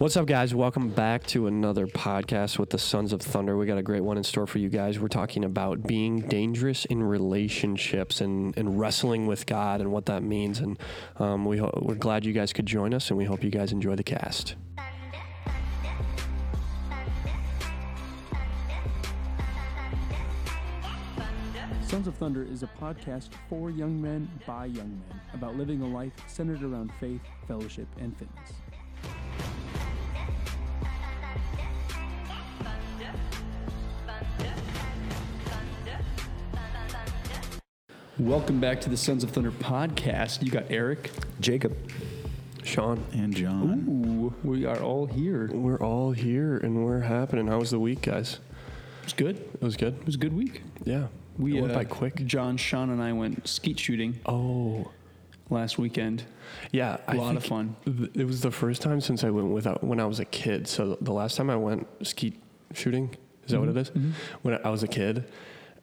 What's up, guys? Welcome back to another podcast with the Sons of Thunder. We got a great one in store for you guys. We're talking about being dangerous in relationships and, and wrestling with God and what that means. And um, we ho- we're glad you guys could join us, and we hope you guys enjoy the cast. Sons of Thunder is a podcast for young men by young men about living a life centered around faith, fellowship, and fitness. Welcome back to the Sons of Thunder podcast. You got Eric. Jacob. Sean, And John. Ooh, we are all here. we're all here and we're happening. How was the week, guys? It's good. It was good. It was a good week. Yeah, We it went uh, by quick. John, Sean, and I went skeet shooting Oh, last weekend. yeah, A lot of fun. th- It was the first time since I went without when I was a kid. So the last time I went skeet shooting, is that what it is? When I was a kid,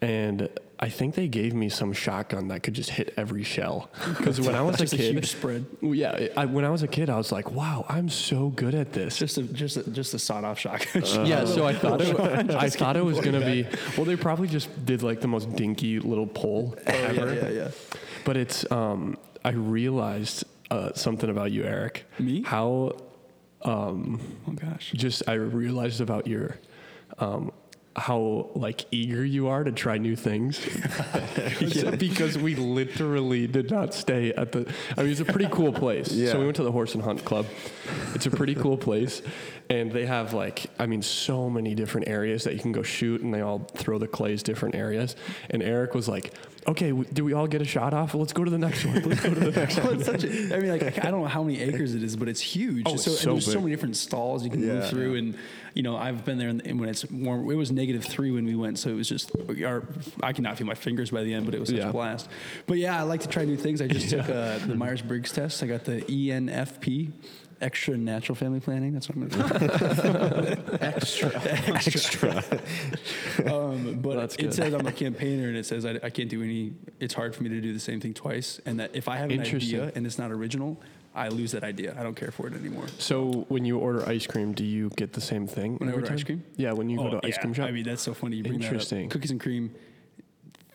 and I think they gave me some shotgun that could just hit every shell. Because when I was a Just a kid, huge spread. Yeah, I, when I was a kid, I was like, "Wow, I'm so good at this." Just a just a, just a sawed off shotgun. yeah, so I thought it, I thought it was gonna be. Well, they probably just did like the most dinky little pole ever. Oh, yeah, yeah. But it's um, I realized uh, something about you, Eric. Me? How um, Oh gosh. just I realized about your um, how like eager you are to try new things because we literally did not stay at the I mean it's a pretty cool place. Yeah. So we went to the Horse and Hunt Club. It's a pretty cool place and they have like I mean so many different areas that you can go shoot and they all throw the clays different areas and Eric was like, "Okay, w- do we all get a shot off? Let's go to the next one. Let's go to the next Well, one." such a, I mean, like I don't know how many acres it is, but it's huge. Oh, it's so, and so there's so many different stalls you can move Yeah. through, and you know I've been there, and when it's warm, it was negative three when we went, so it was just our, I cannot feel my fingers by the end, but it was such Yeah. a blast. But yeah, I like to try new things. I just took uh, the Myers Briggs test. I got the ENFP. Extra natural family planning. That's what I'm going to do. extra, extra. um, but That's it says I'm a campaigner, and it says I, I can't do any. It's hard for me to do the same thing twice, and that if I have an idea and it's not original, I lose that idea. I don't care for it anymore. So when you order ice cream, do you get the same thing? When I every order ice cream? Yeah, when you go to ice cream shop. I mean, that's so funny. You bring Interesting. That up. Cookies and cream.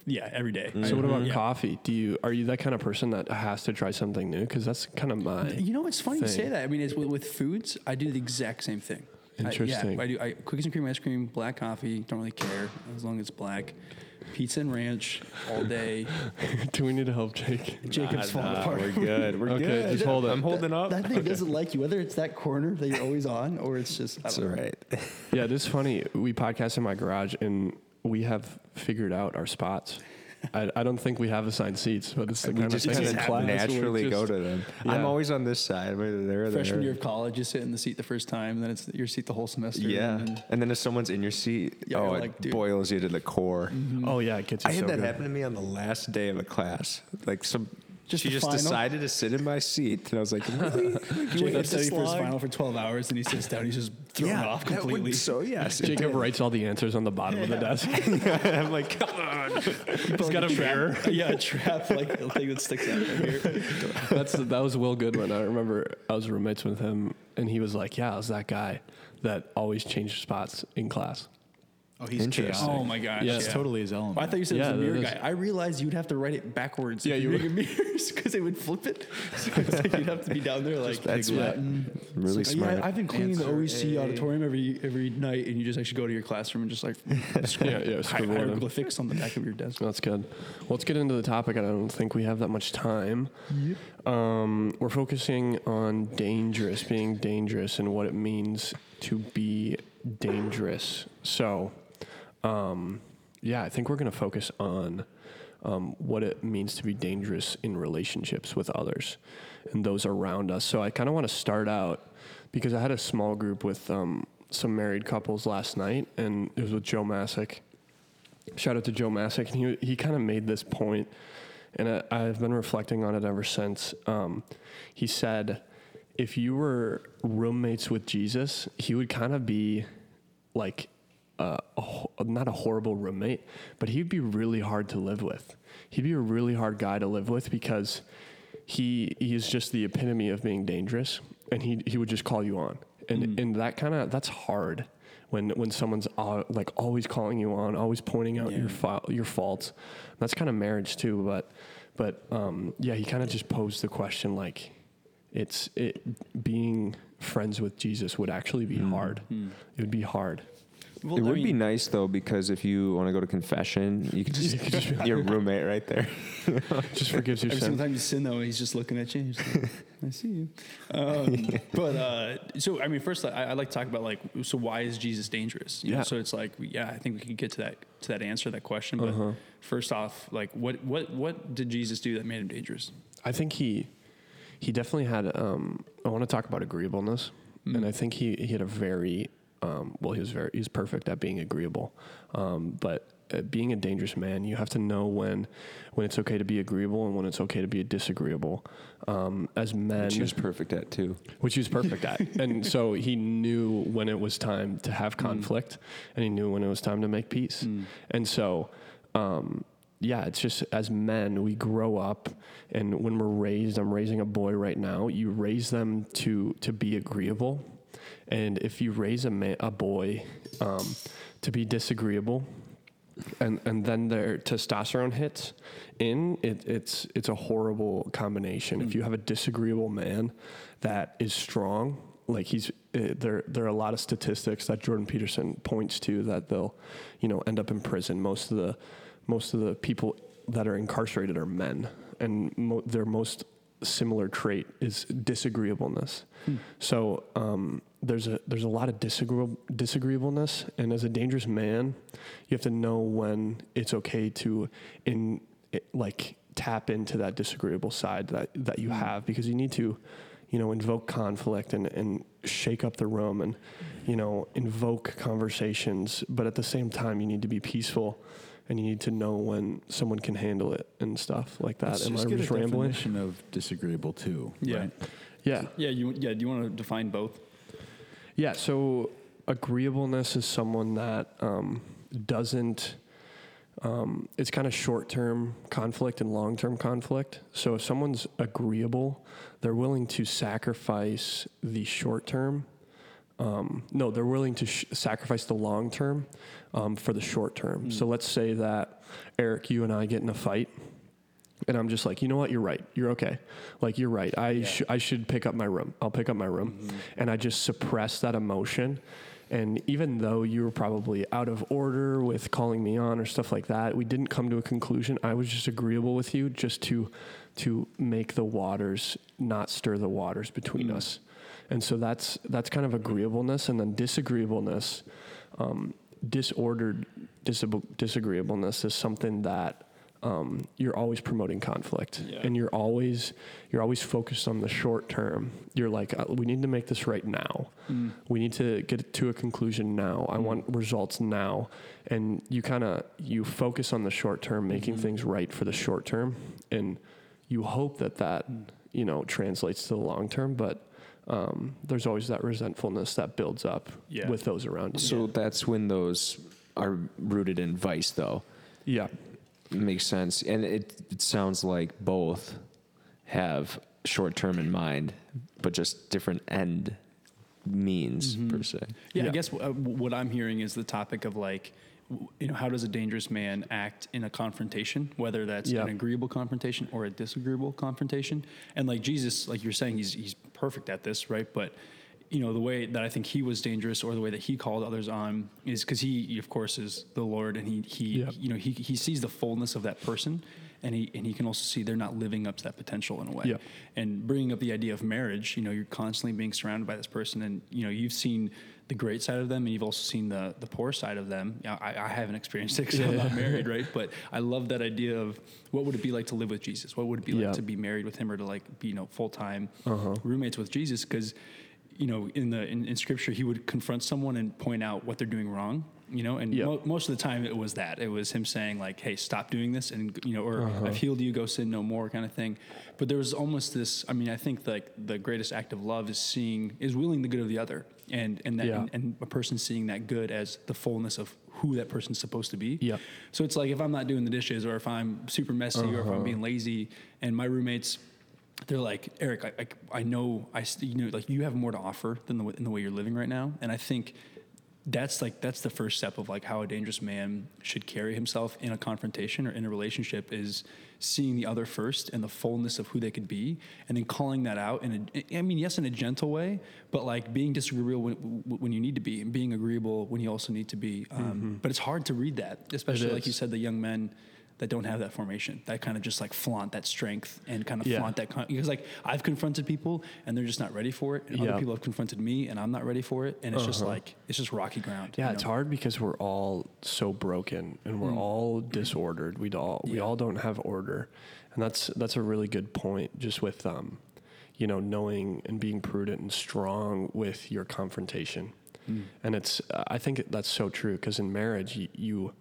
Yeah, every day. so what about mm-hmm. Yeah. coffee? Do you are you that kind of person that has to try something new? Because that's kind of my. You know, it's funny you say thing. that. I mean, it's with, with foods. I do the exact same thing. I- Interesting. yeah, I do I, cookies and cream, ice cream, black coffee. Don't really care as long as it's black. Pizza and ranch all day. do we need to help Jake? Jacob's falling Nah, apart. We're good. We're Okay, good. just hold it. I'm holding up. That thing doesn't like you, whether it's that corner that you're always on or it's just. I It's don't all know. right. Yeah, this is funny. We podcast in my garage, and we have figured out our spots. I, I don't think we have assigned seats, but it's the we kind just of thing kind in of class where it's naturally go to them. Yeah. I'm always on this side, whether they're there. Freshman year of college, you sit in the seat the first time, and then it's your seat the whole semester. Yeah, And then, and then if someone's in your seat, Yeah, oh, you're it like, dude. boils you to the core. Mm-hmm. Oh yeah, it gets you I had so that good. happen to me on the last day of a class. Like some, Just she just final? decided to sit in my seat, and I was like, really? Like, you went Jacob this studied for his final for 12 hours, and he sits down, he's just thrown yeah, off that would- completely. so yes, Jacob writes all the answers on the bottom of the desk. I'm like, come on. He's got a mirror. yeah, a trap like a thing that sticks out right here. That's that was Will Goodwin. I remember I was roommates with him, and he was like, "Yeah, I was that guy that always changed spots in class." Oh, he's Interesting. chaotic. Oh my gosh. Yeah. It's totally his element. I thought you said Yeah, it was a mirror that is- guy. I realized you'd have to write it backwards. Yeah, if you you make mirrors because they would flip it. So it's like you'd have to be down there like. That's like, Latin. Really It's smart. Yeah, I've been cleaning the OEC A. auditorium every every night, and you just actually go to your classroom and just like Yeah, yeah, scribble it hieroglyphics on the back of your desk. That's good. Well, let's get into the topic. I don't think we have that much time. Um, we're focusing on dangerous, being dangerous, and what it means to be dangerous. So, um, yeah, I think we're going to focus on um, what it means to be dangerous in relationships with others and those around us. So, I kind of want to start out because I had a small group with um, some married couples last night, and it was with Joe Masick shout out to Joe Masick, and he he kind of made this point, and I, I've been reflecting on it ever since. Um, he said, if you were roommates with Jesus, he would kind of be like uh, a, not a horrible roommate, but he'd be really hard to live with. He'd be a really hard guy to live with because he he is just the epitome of being dangerous, and he he would just call you on. and and that kind of that's hard when when someone's uh, like always calling you on, always pointing out your fa- your faults. That's kind of marriage too, but but um, yeah, he kind of just posed the question like it's it being friends with Jesus would actually be hard. It would be hard. Well, it I would be nice though because if you want to go to confession, you could just your roommate right there. Just forgives your Every sin. single time you sin, though, he's just looking at you. He's like, I see you. Um, but uh, so, I mean, first, I, I like to talk about like, so why is Jesus dangerous? You know, Yeah. so it's like, yeah, I think we can get to that to that answer, that question. But Uh-huh. first off, like, what what what did Jesus do that made him dangerous? I think he he definitely had. Um, I want to talk about agreeableness, and I think he he had a very um, well. He was very he was perfect at being agreeable, um, but. Uh, being a dangerous man, you have to know when, when it's okay to be agreeable and when it's okay to be disagreeable. Um, as men, She was perfect at too. which he was perfect at. And so he knew when it was time to have conflict and he knew when it was time to make peace. And so, um, yeah, it's just as men, we grow up and when we're raised, I'm raising a boy right now, you raise them to, to be agreeable. And if you raise a, ma- a boy um, to be disagreeable, and and then their testosterone hits in it, it's it's a horrible combination. If you have a disagreeable man that is strong like he's uh, there there are a lot of statistics that Jordan Peterson points to that they'll you know end up in prison. Most of the most of the people that are incarcerated are men and mo- their most similar trait is disagreeableness. So um, there's a there's a lot of disagreeable disagreeableness, and as a dangerous man, you have to know when it's okay to in it, like tap into that disagreeable side that that you mm-hmm. have because you need to, you know, invoke conflict and and shake up the room and you know invoke conversations, but at the same time you need to be peaceful. And you need to know when someone can handle it and stuff like that. Let's Am just I get just a rambling? definition of disagreeable too. Yeah. right? Yeah. Yeah, you yeah. Do you want to define both? Yeah, so agreeableness is someone that um, doesn't. Um, it's kind of short term conflict and long term conflict. So if someone's agreeable, they're willing to sacrifice the short term. Um, no, they're willing to sh- sacrifice the long term um, for the short term. So let's say that Eric, you and I get in a fight, and I'm just like, you know what, you're right, you're okay. Like you're right. I sh- I should pick up my room. I'll pick up my room, and I just suppress that emotion. And even though you were probably out of order with calling me on or stuff like that, we didn't come to a conclusion. I was just agreeable with you, just to to make the waters not stir the waters between us. And so that's that's kind of agreeableness, and then disagreeableness, um, disordered disab- disagreeableness is something that um, you're always promoting conflict, Yeah. and you're always you're always focused on the short term. You're like, uh, we need to make this right now. We need to get to a conclusion now. I want results now, and you kind of you focus on the short term, making things right for the short term, and you hope that that you know translates to the long term, but. Um, there's always that resentfulness that builds up Yeah. with those around you. So that's when those are rooted in vice, though. yeah, Makes sense. And it, it sounds like both have short term in mind, but just different end means, per se. Yeah, I Yeah. guess uh, what I'm hearing is the topic of like, you know, how does a dangerous man act in a confrontation, whether that's Yeah. an agreeable confrontation or a disagreeable confrontation? And like Jesus, like you're saying, he's he's perfect at this, right? But you know, the way that I think he was dangerous, or the way that he called others on, is because he, of course, is the Lord, and he he Yeah. you know he he sees the fullness of that person. And he, and he can also see they're not living up to that potential in a way Yeah. and bringing up the idea of marriage you know you're constantly being surrounded by this person and you know you've seen the great side of them and you've also seen the the poor side of them yeah, I, I haven't experienced it because i'm not married right but i love that idea of what would it be like to live with jesus what would it be like Yeah. to be married with him or to like be you know full-time Uh-huh. roommates with jesus because you know in the in, in scripture he would confront someone and point out what they're doing wrong you know and Yeah. mo- most of the time it was that it was him saying like hey stop doing this and you know or uh-huh. i've healed you go sin no more kind of thing but there was almost this i mean i think like the greatest act of love is seeing is willing the good of the other and and that Yeah. and, and a person seeing that good as the fullness of who that person's supposed to be Yeah. so it's like if i'm not doing the dishes or if i'm super messy or if i'm uh-huh. being lazy and my roommates they're like, Eric, I, I, I know, I, you know, like you have more to offer than the, in the way you're living right now. And I think that's like, that's the first step of like how a dangerous man should carry himself in a confrontation or in a relationship is seeing the other first and the fullness of who they could be. And then calling that out in a, I mean, yes, in a gentle way, but like being disagreeable when, when you need to be and being agreeable when you also need to be. Um, But it's hard to read that, especially like you said, the young men that don't have that formation that kind of just like flaunt that strength and kind of Yeah. flaunt that con- because like I've confronted people and they're just not ready for it and Yeah. other people have confronted me and I'm not ready for it and it's just uh-huh. like it's just rocky ground Yeah, you it's hard because we're all so broken and we're mm. all disordered. We all we all don't have order, and that's that's a really good point. Just with um, you know, knowing and being prudent and strong with your confrontation, mm. and it's I think that's so true because in marriage you. you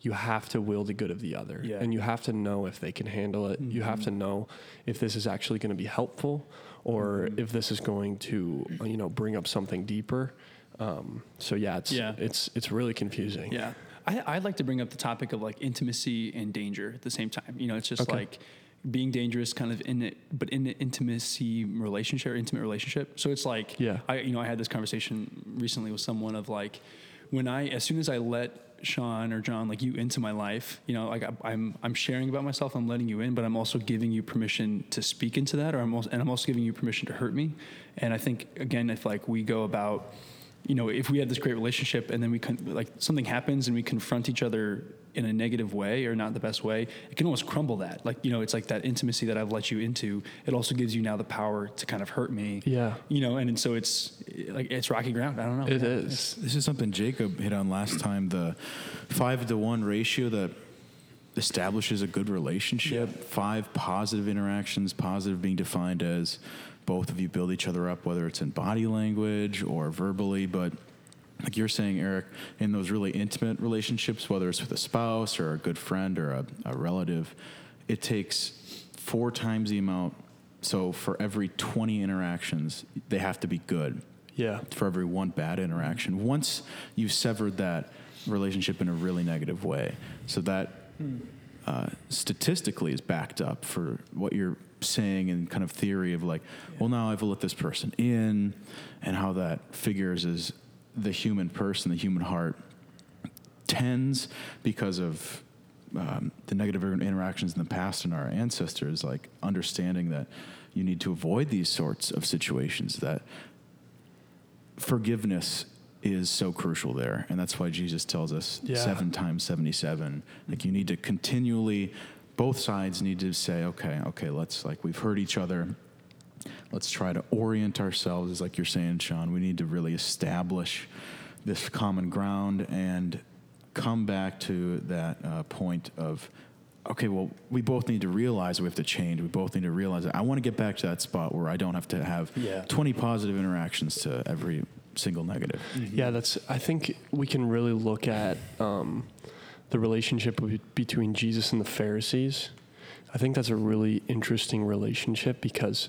you have to will the good of the other Yeah. and you have to know if they can handle it you have to know if this is actually going to be helpful or if this is going to you know bring up something deeper um, so yeah it's Yeah. it's it's really confusing Yeah. I, I'd like to bring up the topic of like intimacy and danger at the same time. You know, it's just Okay. like being dangerous kind of in it, but in an intimacy relationship or intimate relationship. So it's like, Yeah. I, you know, I had this conversation recently with someone of like, when I, as soon as I let Sean or John, like you into my life, you know, like I, I'm, I'm sharing about myself, I'm letting you in, but I'm also giving you permission to speak into that, or I'm also, and I'm also giving you permission to hurt me. And I think again, if like we go about, you know, if we had this great relationship and then we con- like something happens and we confront each other in a negative way or not the best way, it can almost crumble that. Like, you know, it's like that intimacy that I've let you into. It also gives you now the power to kind of hurt me. Yeah. You know, and, and so it's like it's rocky ground. I don't know. It Yeah. is. This is something Jacob hit on last time the five to one ratio that establishes a good relationship. Five positive interactions, positive being defined as both of you build each other up, whether it's in body language or verbally. But like you're saying, Eric, in those really intimate relationships, whether it's with a spouse or a good friend or a, a relative, it takes four times the amount. So for every 20 interactions, they have to be good Yeah. for every one bad interaction. Once you've severed that relationship in a really negative way, so that uh, statistically is backed up for what you're saying and kind of theory of like, well, now I've let this person in, and how that figures as the human person, the human heart tends because of um, the negative interactions in the past and our ancestors, like understanding that you need to avoid these sorts of situations that forgiveness is so crucial there and that's why jesus tells us Yeah. seven times 77 like you need to continually both sides need to say okay okay let's like we've hurt each other. Let's try to orient ourselves as like you're saying sean. We need to really establish this common ground and come back to that uh, point of okay well we both need to realize we have to change. We both need to realize that. I want to get back to that spot where i don't have to have Yeah. 20 positive interactions to every single negative. Yeah, that's. I think we can really look at um, the relationship between Jesus and the Pharisees. I think that's a really interesting relationship because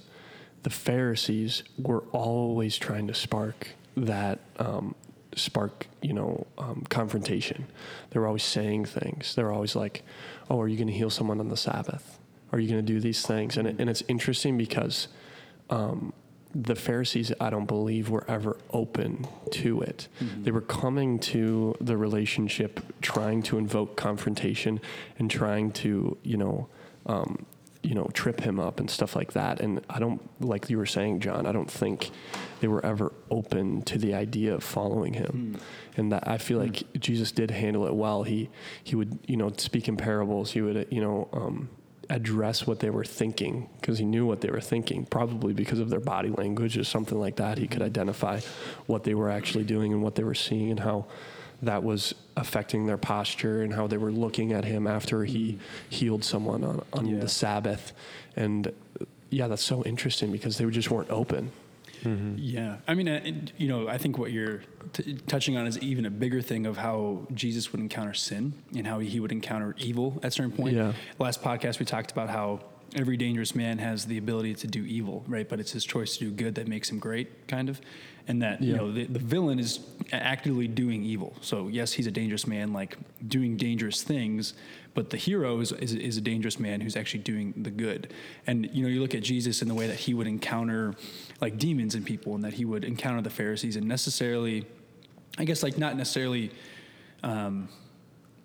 the Pharisees were always trying to spark that um, spark, you know, um, confrontation. They were always saying things. They were always like, "Oh, are you going to heal someone on the Sabbath? Are you going to do these things?" And it, and it's interesting because um, the Pharisees, I don't believe, were ever open to it. They were coming to the relationship trying to invoke confrontation and trying to, you know, um, you know, trip him up and stuff like that. And I don't, like you were saying, John, I don't think they were ever open to the idea of following him. And that I feel like Jesus did handle it well. He he would, you know, speak in parables. He would, you know, um, address what they were thinking because he knew what they were thinking, probably because of their body language or something like that. He could mm-hmm. identify what they were actually doing and what they were seeing and how that was affecting their posture and how they were looking at him after he mm-hmm. healed someone on, on Yeah. the Sabbath. And yeah, that's so interesting because they just weren't open. Yeah, I mean, uh, you know, I think what you're t- touching on is even a bigger thing of how Jesus would encounter sin and how he would encounter evil at a certain point. Yeah. Last podcast we talked about how every dangerous man has the ability to do evil, right? But it's his choice to do good that makes him great, kind of. And that you know the, the villain is actively doing evil. So yes, he's a dangerous man, like doing dangerous things. But the hero is, is, is a dangerous man who's actually doing the good. And you know, you look at Jesus in the way that he would encounter like demons and people, and that he would encounter the Pharisees, and necessarily, I guess, like not necessarily. Um,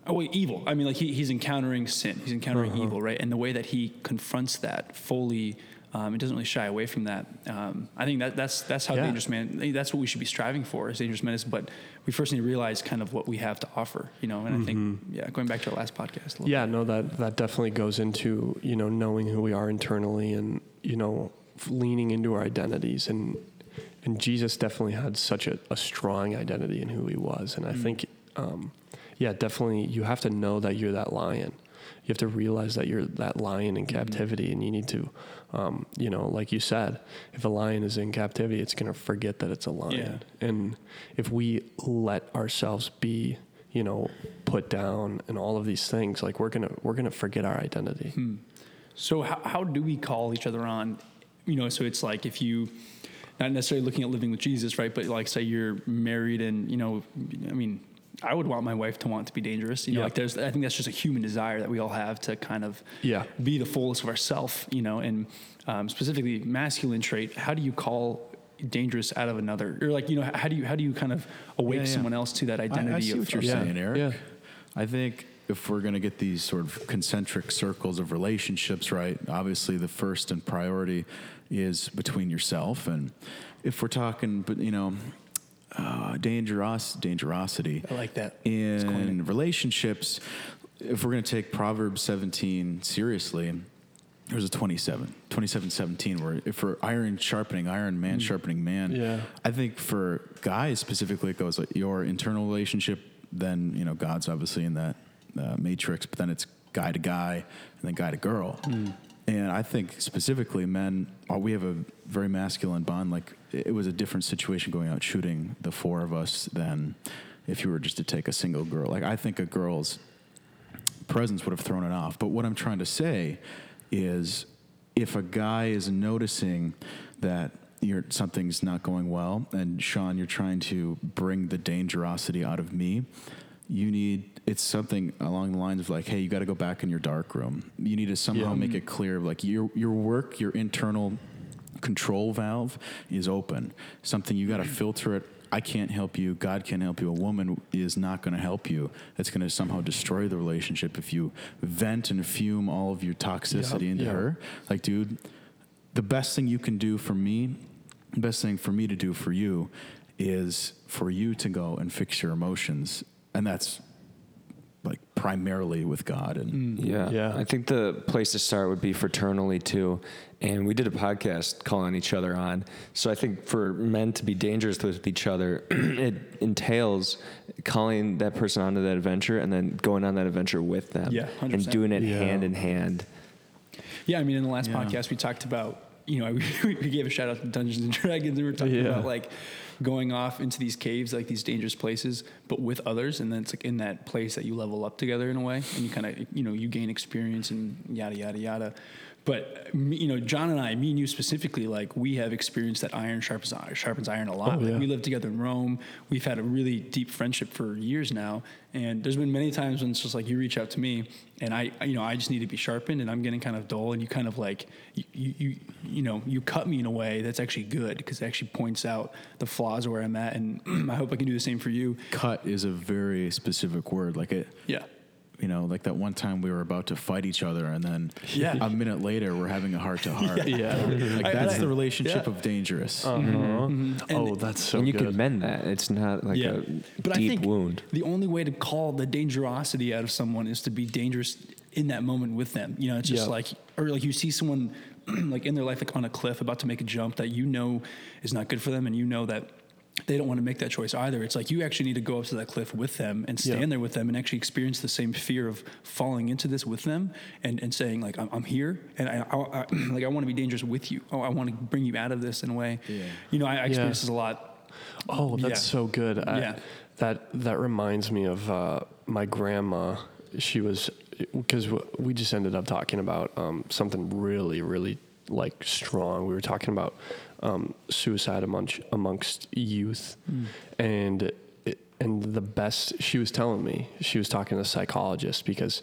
Oh, wait, evil. I mean, like he, he's encountering sin. He's encountering evil, right? And the way that he confronts that fully, um, it doesn't really shy away from that. Um, I think that that's that's how Yeah. dangerous man. That's what we should be striving for is dangerous men. Is, but we first need to realize kind of what we have to offer, you know. And I think, yeah, going back to our last podcast. A little Yeah, no, that that definitely goes into you know knowing who we are internally and you know leaning into our identities and and Jesus definitely had such a, a strong identity in who he was, and I think um, yeah, definitely you have to know that you're that lion. You have to realize that you're that lion in captivity, and you need to, um, you know, like you said, if a lion is in captivity, it's going to forget that it's a lion. yeah. And if we let ourselves be, you know, put down and all of these things, like we're gonna we're gonna forget our identity. hmm. So how, how do we call each other on? You know, so it's like if you, not necessarily looking at living with Jesus, right? But like say you're married and, you know, I mean, I would want my wife to want to be dangerous. You know, Yeah. like there's, I think that's just a human desire that we all have to kind of Yeah. be the fullest of ourself, you know, and um, specifically masculine trait. How do you call dangerous out of another? Or like, you know, how do you, how do you kind of awake Yeah, yeah. someone else to that identity I, see of, what you're of- saying, Eric. Yeah. I think if we're going to get these sort of concentric circles of relationships right, obviously the first and priority is between yourself and if we're talking, but you know, uh, dangeros, dangerosity. I like that. In relationships. If we're going to take Proverbs 17 seriously, there's a 27, 27, 17, where if for iron sharpening iron, man sharpening man. Yeah. I think for guys specifically, it goes like your internal relationship, then, you know, God's obviously in that uh, matrix, but then it's guy to guy and then guy to girl. And I think specifically men, uh, we have a very masculine bond. Like it was a different situation going out shooting the four of us than if you were just to take a single girl. Like I think a girl's presence would have thrown it off. But what I'm trying to say is if a guy is noticing that you're, something's not going well, and Sean, you're trying to bring the dangerosity out of me, you need it's something along the lines of like, hey, you got to go back in your dark room. You need to somehow Yeah. make it clear, like your your work, your internal control valve is open. Something you got to filter it. I can't help you. God can't help you. A woman is not going to help you. It's going to somehow destroy the relationship if you vent and fume all of your toxicity Yeah, into yeah. her. Like, dude, the best thing you can do for me, the best thing for me to do for you is for you to go and fix your emotions. And that's primarily with God and mm. Yeah. Yeah. I think the place to start would be fraternally too. And we did a podcast calling each other on. So I think for men to be dangerous with each other, it entails calling that person onto that adventure and then going on that adventure with them. Yeah, and 100%. doing it Yeah. hand in hand. Yeah, I mean, in the last Yeah. podcast, we talked about, you know, we, we gave a shout out to Dungeons and Dragons, and we were talking Yeah. about like going off into these caves, like these dangerous places, but with others. And then it's like in that place that you level up together in a way, and you kind of, you know, you gain experience and yada, yada, yada. But, you know, John and I, me and you specifically, like we have experienced that iron sharpens iron, sharpens iron a lot. Oh, Like, we lived together in Rome. We've had a really deep friendship for years now. And there's been many times when it's just like you reach out to me and I, you know, I just need to be sharpened and I'm getting kind of dull and you kind of like, you, you, you, you know, you cut me in a way that's actually good because it actually points out the flaws where I'm at. And I hope I can do the same for you. cut is a very specific word. Like it, Yeah. You know, like that one time we were about to fight each other, and then Yeah. a minute later we're having a heart to heart. Yeah. like I- that's I- the relationship yeah. of dangerous. Uh-huh. And- oh, that's so and you good. can mend that. It's not like a but deep I think wound. the only way to call the dangerosity out of someone is to be dangerous in that moment with them. You know, it's just Yeah. like, or like you see someone like in their life, like on a cliff, about to make a jump that you know is not good for them, and you know that they don't want to make that choice either. It's like you actually need to go up to that cliff with them and stand Yeah. there with them and actually experience the same fear of falling into this with them and, and saying like I'm, I'm here and I, I, I like I want to be dangerous with you. Oh, I want to bring you out of this in a way. Yeah. You know, I, I experience this a lot. Oh, that's Yeah. so good. Yeah. That that reminds me of uh, my grandma. She was because we just ended up talking about um, something really, really like strong. We were talking about um, suicide amongst amongst youth, Mm. and and the best she was telling me she was talking to a psychologist because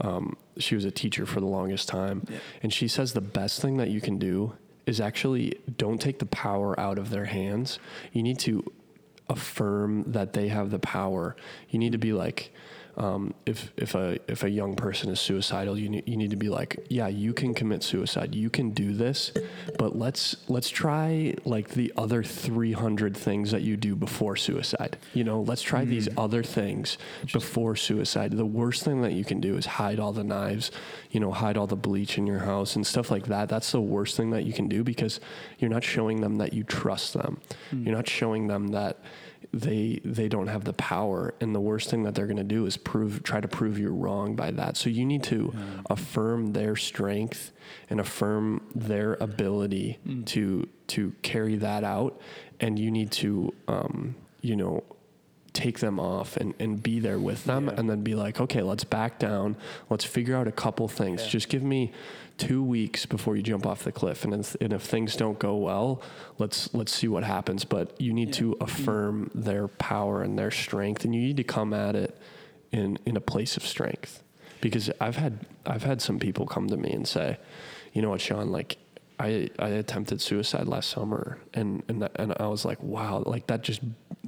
um, she was a teacher for the longest time, Yeah. and she says the best thing that you can do is actually don't take the power out of their hands. You need to affirm that they have the power. You need to be like, um, if if a if a young person is suicidal, you need, you need to be like, yeah, you can commit suicide, you can do this, but let's let's try like the other three hundred things that you do before suicide. You know, let's try these other things before suicide. The worst thing that you can do is hide all the knives, you know, hide all the bleach in your house and stuff like that. That's the worst thing that you can do because you're not showing them that you trust them. You're not showing them that they they don't have the power and the worst thing that they're going to do is prove try to prove you wrong by that. So you need to affirm their strength and affirm their ability to to carry that out and you need to um, you know take them off and, and be there with them Yeah. and then be like okay let's back down. Let's figure out a couple things. Yeah. just give me two weeks before you jump off the cliff. And, if- and if things don't go well let's let's see what happens. But you need to affirm their power and their strength. And you need to come at it in in a place of strength. Because I've had I've had some people come to me and say you know what Sean? Like I, I attempted suicide last summer and, and, that, and I was like, wow, like that just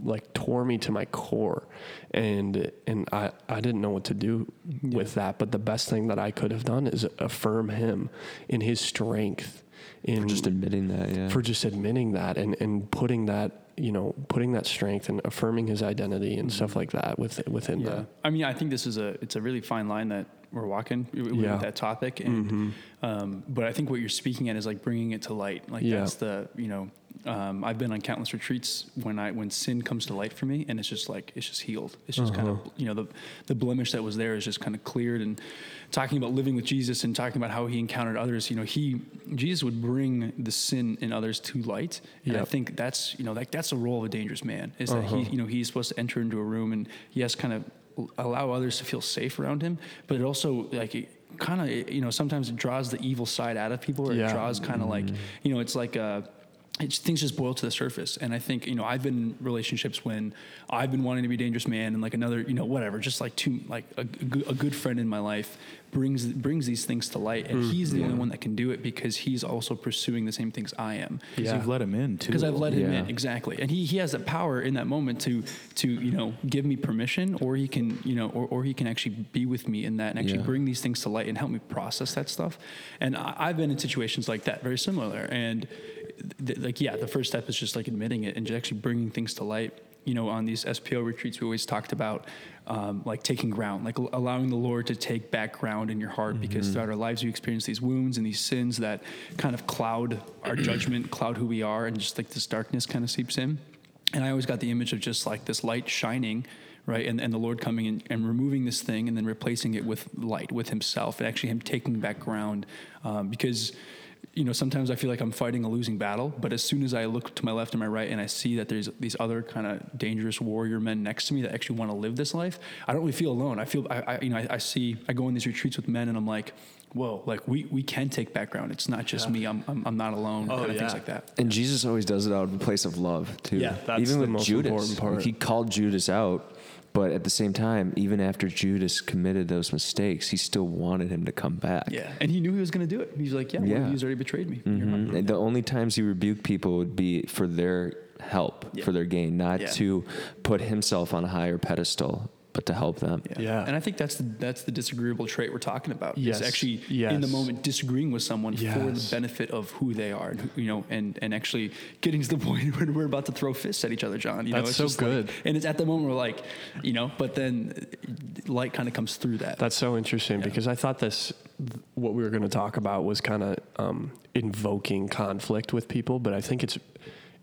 like tore me to my core. And, and I, I didn't know what to do with that. But the best thing that I could have done is affirm him in his strength in just admitting that, yeah. for just admitting that and, and putting that, you know, putting that strength and affirming his identity and mm-hmm. stuff like that with, within Yeah. that. I mean, I think this is a it's a really fine line that we're walking with Yeah. Mm-hmm. that topic, and um, but I think what you're speaking at is like bringing it to light. Like Yeah. that's the you know. Um, I've been on countless retreats when I when sin comes to light for me, and it's just like it's just healed. It's just kind Uh-huh. of you know the the blemish that was there is just kind of cleared. And talking about living with Jesus and talking about how he encountered others, you know, he Jesus would bring the sin in others to light, and I think that's you know like that's the role of a dangerous man is that Uh-huh. he you know he's supposed to enter into a room and yes, kind of allow others to feel safe around him, but it also like it kind of you know sometimes it draws the evil side out of people, or Yeah. it draws kind of like you know it's like uh it's, things just boil to the surface, and I think you know I've been in relationships when I've been wanting to be a dangerous man, and like another you know whatever, just like two like a, a a good friend in my life brings brings these things to light, and mm. he's the only one that can do it because he's also pursuing the same things I am Because Yeah. you've let him in too. because I've let him Yeah. in exactly, and he he has the power in that moment to to you know give me permission, or he can you know or, or he can actually be with me in that and actually Yeah. bring these things to light and help me process that stuff. And I, I've been in situations like that, very similar. And th- like yeah, the first step is just like admitting it and just actually bringing things to light. You know, on these SPO retreats, we always talked about um, like taking ground, like al- allowing the Lord to take back ground in your heart, because throughout our lives we experience these wounds and these sins that kind of cloud our judgment, cloud who we are, and just like this darkness kind of seeps in. And I always got the image of just like this light shining, right? And, and the Lord coming in and removing this thing and then replacing it with light, with Himself, and actually Him taking back ground. Um, because, you know, sometimes I feel like I'm fighting a losing battle, but as soon as I look to my left and my right and I see that there's these other kind of dangerous warrior men next to me that actually want to live this life, I don't really feel alone. I feel, I, I you know, I, I see, I go in these retreats with men and I'm like, whoa, like we, we can take background. It's not just me. I'm, I'm, I'm not alone. Oh, kind of things yeah. like that. And Jesus always does it out of a place of love too. Yeah, that's even the with most Judas, important part. He called Judas out, but at the same time, even after Judas committed those mistakes, he still wanted him to come back. Yeah, and he knew he was going to do it. He's like, "Yeah, Yeah. you's already betrayed me." Mhm. And The only times he rebuked people would be for their help, Yeah. for their gain, not Yeah. to put himself on a higher pedestal, but to help them. Yeah. yeah. and I think that's the that's the disagreeable trait we're talking about. Yes. is actually in the moment disagreeing with someone for the benefit of who they are, and who, you know, and and actually getting to the point where we're about to throw fists at each other, John. You know, That's it's so just like- good. and it's at the moment we're like, you know, but then light kind of comes through that. That's so interesting because I thought this, what we were going to talk about was kind of um, invoking conflict with people, but I think it's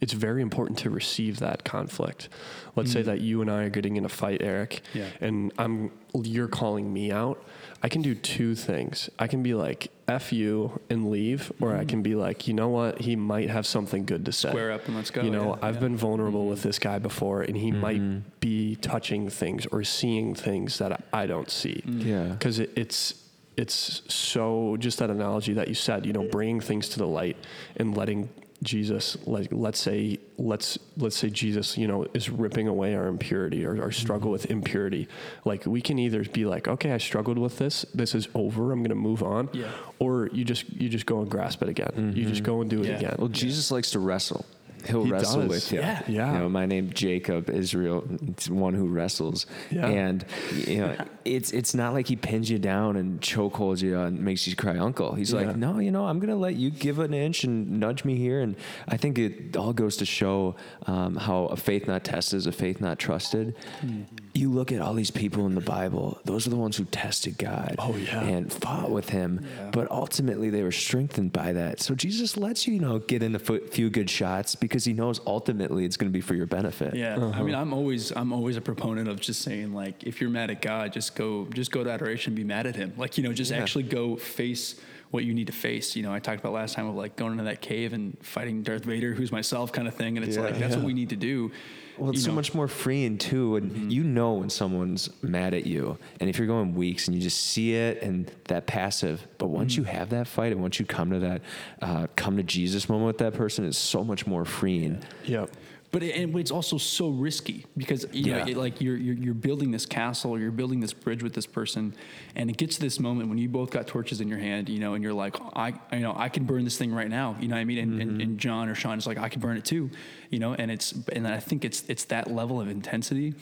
it's very important to receive that conflict. Let's say mm. that you and I are getting in a fight, Eric, Yeah. and I'm you're calling me out. I can do two things. I can be like "f you" and leave, or I mm-hmm. can be like, you know what, he might have something good to say. Square up and let's go, You know, yeah, I've yeah. been vulnerable with mm-hmm. this guy before, and he might mm-hmm. be touching things or seeing things that I don't see. Yeah. because it, it's it's so just that analogy that you said. You know, bringing things to the light and letting Jesus, like let's say, let's let's say Jesus, you know, is ripping away our impurity or our struggle mm-hmm. with impurity. Like we can either be like, okay, I struggled with this. This is over. I'm going to move on. Yeah. Or you just you just go and grasp it again. You just mm-hmm. go and do it Yeah. again. Well, Jesus likes to wrestle. He'll He wrestle does. with you. Yeah. Yeah. You know, my name Jacob Israel. It's one who wrestles. Yeah. And you know, it's it's not like he pins you down and chokeholds you and makes you cry uncle. He's Yeah. like, no, you know, I'm gonna let you give an inch and nudge me here. And I think it all goes to show um, how a faith not tested is a faith not trusted. Hmm. You look at all these people in the Bible; those are the ones who tested God. Oh, yeah. And fought with Him, Yeah. but ultimately they were strengthened by that. So Jesus lets you, you know, get in a few good shots because He knows ultimately it's going to be for your benefit. Yeah, I uh-huh. mean, I'm always I'm always a proponent of just saying like, if you're mad at God, just go just go to adoration, and be mad at Him. Like you know, just Yeah. actually go face what you need to face. You know, I talked about last time of like going into that cave and fighting Darth Vader, who's myself, kind of thing. And it's like that's what we need to do. Well, it's so know. much more freeing too, and Mm-hmm. you know when someone's mad at you, and if you're going weeks and you just see it and that passive. But once Mm-hmm. you have that fight, and once you come to that, uh, come to Jesus moment with that person, it's so much more freeing. Yep. But it, and it's also so risky because you Yeah. know, it, like you're, you're you're building this castle or you're building this bridge with this person, and it gets to this moment when you both got torches in your hand, you know, and you're like, I you know I can burn this thing right now, you know what I mean? And, Mm-hmm. and, and John or Sean is like, I can burn it too, you know, and it's and I think it's it's that level of intensity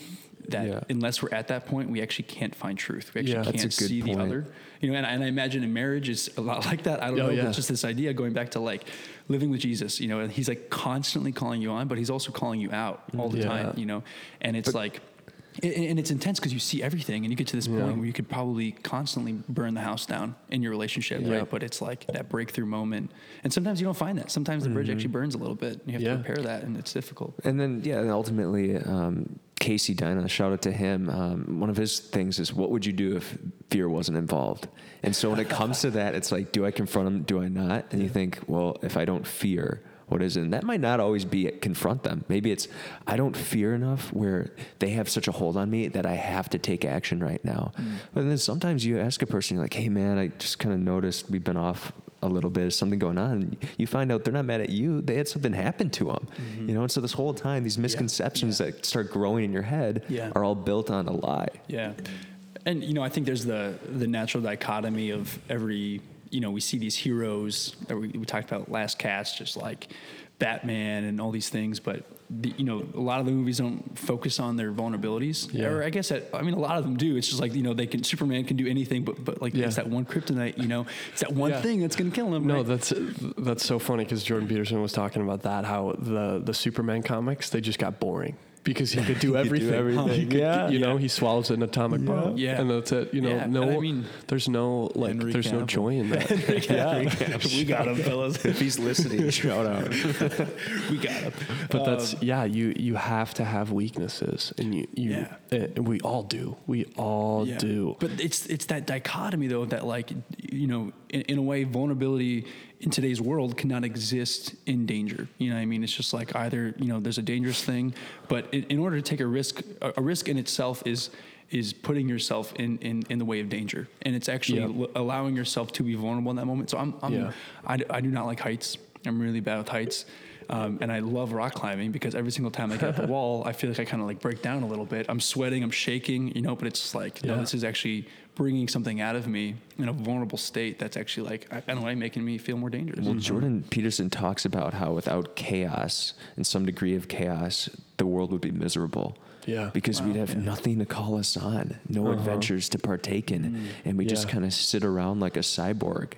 that Yeah. unless we're at that point, we actually can't find truth. We actually Yeah. can't That's a good see point. the other. You know, and, I- and I imagine in marriage it's a lot like that. I don't Oh, know, yeah. but just this idea going back to like living with Jesus, you know, and he's like constantly calling you on, but he's also calling you out all the time, you know, and it's like, and, and it's intense because you see everything and you get to this Yeah. point where you could probably constantly burn the house down in your relationship, Yeah. right? But it's like that breakthrough moment. And sometimes you don't find that. Sometimes the bridge Mm-hmm. actually burns a little bit. And you have Yeah. to repair that and it's difficult. And then, yeah, and ultimately, um, Casey Dyna, shout out to him. Um, one of his things is, what would you do if fear wasn't involved? And so when it comes to that, it's like, do I confront him? Do I not? And you think, well, if I don't fear, what is it? And that might not always be it, confront them. Maybe it's, I don't fear enough where they have such a hold on me that I have to take action right now. But then sometimes you ask a person, you're like, hey, man, I just kind of noticed we've been off a little bit, is something going on. You find out they're not mad at you. They had something happen to them, mm-hmm. you know? And so this whole time, these misconceptions that start growing in your head Yeah. are all built on a lie. Yeah, and you know, I think there's the the natural dichotomy of every. You know, we see these heroes that we, we talked about last cast, just like Batman and all these things, but the, you know, a lot of the movies don't focus on their vulnerabilities. Yeah. Or I guess that, I mean, a lot of them do. It's just like you know, they can Superman can do anything, but but like Yeah. it's that one kryptonite. You know, it's that one Yeah. thing that's gonna kill him. No, right? that's that's so funny because Jordan Peterson was talking about that. How the the Superman comics they just got boring because he could do everything. everything. He could- Yeah. you know, he swallows an atomic bomb. Yeah. and that's it. You know, Yeah, no, I mean- there's no like, Henry there's no joy in that. yeah, we got him, fellas. If he's listening, shout out. we got him. But that's um, yeah. You you have to have weaknesses, and you you Yeah. and we all do. We all Yeah. do. But it's it's that dichotomy though that like you know in, in a way vulnerability in today's world cannot exist in danger. You know what I mean? It's just like either you know there's a dangerous thing, but in, in order to take a risk, a, a risk in itself is is putting yourself in, in, in the way of danger, and it's actually Yeah. l- allowing yourself to be vulnerable in that moment. So I'm, I'm Yeah. I, d- I do not like heights. I'm really bad with heights. Um, and I love rock climbing because every single time I get up the wall, I feel like I kind of like break down a little bit. I'm sweating, I'm shaking, you know, but it's just like, no, this is actually bringing something out of me in a vulnerable state that's actually like, I, I don't know, making me feel more dangerous. Well, Jordan Peterson talks about how without chaos and some degree of chaos, the world would be miserable. Yeah. Because we'd have nothing to call us on, no uh-huh. adventures to partake in, mm. and we just kind of sit around like a cyborg.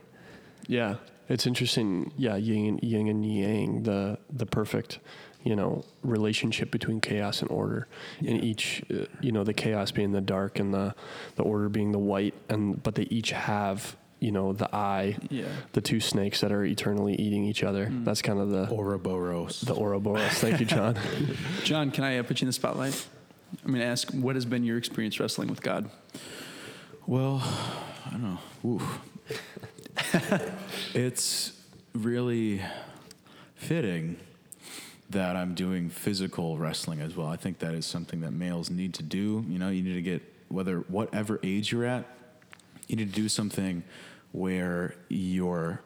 Yeah, it's interesting. Yeah, yin, yin and yang, the the perfect, you know, relationship between chaos and order, and each, uh, you know, the chaos being the dark and the the order being the white, and but they each have you know, the eye, Yeah. the two snakes that are eternally eating each other. Mm. That's kind of the Ouroboros. the Ouroboros. Thank you, John. John, can I uh, put you in the spotlight? I'm going to ask, what has been your experience wrestling with God? Well, I don't know. Oof. it's really fitting that I'm doing physical wrestling as well. I think that is something that males need to do. You know, you need to get whether whatever age you're at, you need to do something where you're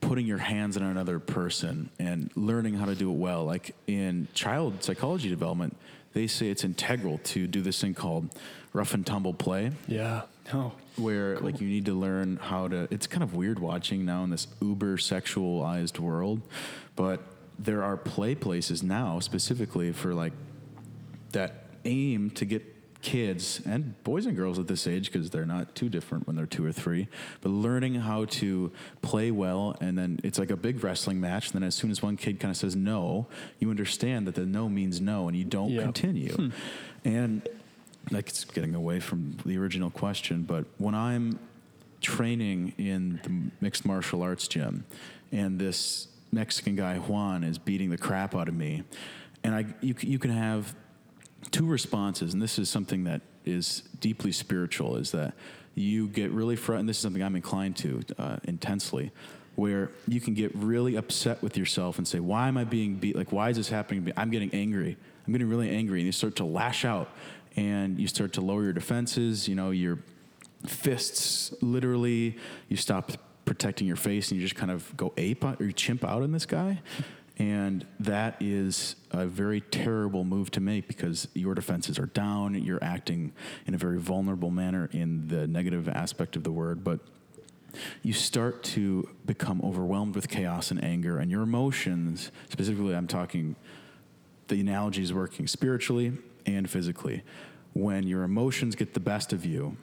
putting your hands on another person and learning how to do it well. Like in child psychology development, they say it's integral to do this thing called rough and tumble play yeah. Oh, where like you need to learn how to it's kind of weird watching now in this uber sexualized world but there are play places now specifically for like that aim to get kids and boys and girls at this age because they're not too different when they're two or three but learning how to play well and then it's like a big wrestling match and then as soon as one kid kind of says no you understand that the no means no and you don't Yeah. continue hmm. and like it's getting away from the original question but when i'm training in the mixed martial arts gym and this mexican guy juan is beating the crap out of me and i you, you can have two responses, and this is something that is deeply spiritual, is that you get really frustrated, and this is something I'm inclined to uh, intensely, where you can get really upset with yourself and say, why am I being beat? Like, why is this happening to me? I'm getting angry. I'm getting really angry. And you start to lash out, and you start to lower your defenses, you know, your fists literally, you stop protecting your face, and you just kind of go ape on, or chimp out on this guy. And that is a very terrible move to make because your defenses are down. You're acting in a very vulnerable manner in the negative aspect of the word. But you start to become overwhelmed with chaos and anger, and your emotions, specifically, I'm talking the analogy is working spiritually and physically. When your emotions get the best of you,